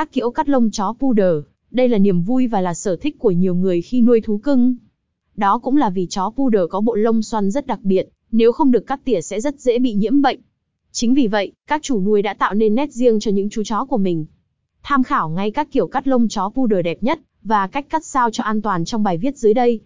các kiểu cắt lông chó poodle. Đây là niềm vui và là sở thích của nhiều người khi nuôi thú cưng. Đó cũng là vì chó poodle có bộ lông xoăn rất đặc biệt, nếu không được cắt tỉa sẽ rất dễ bị nhiễm bệnh. Chính vì vậy, các chủ nuôi đã tạo nên nét riêng cho những chú chó của mình. Tham khảo ngay các kiểu cắt lông chó poodle đẹp nhất và cách cắt sao cho an toàn trong bài viết dưới đây.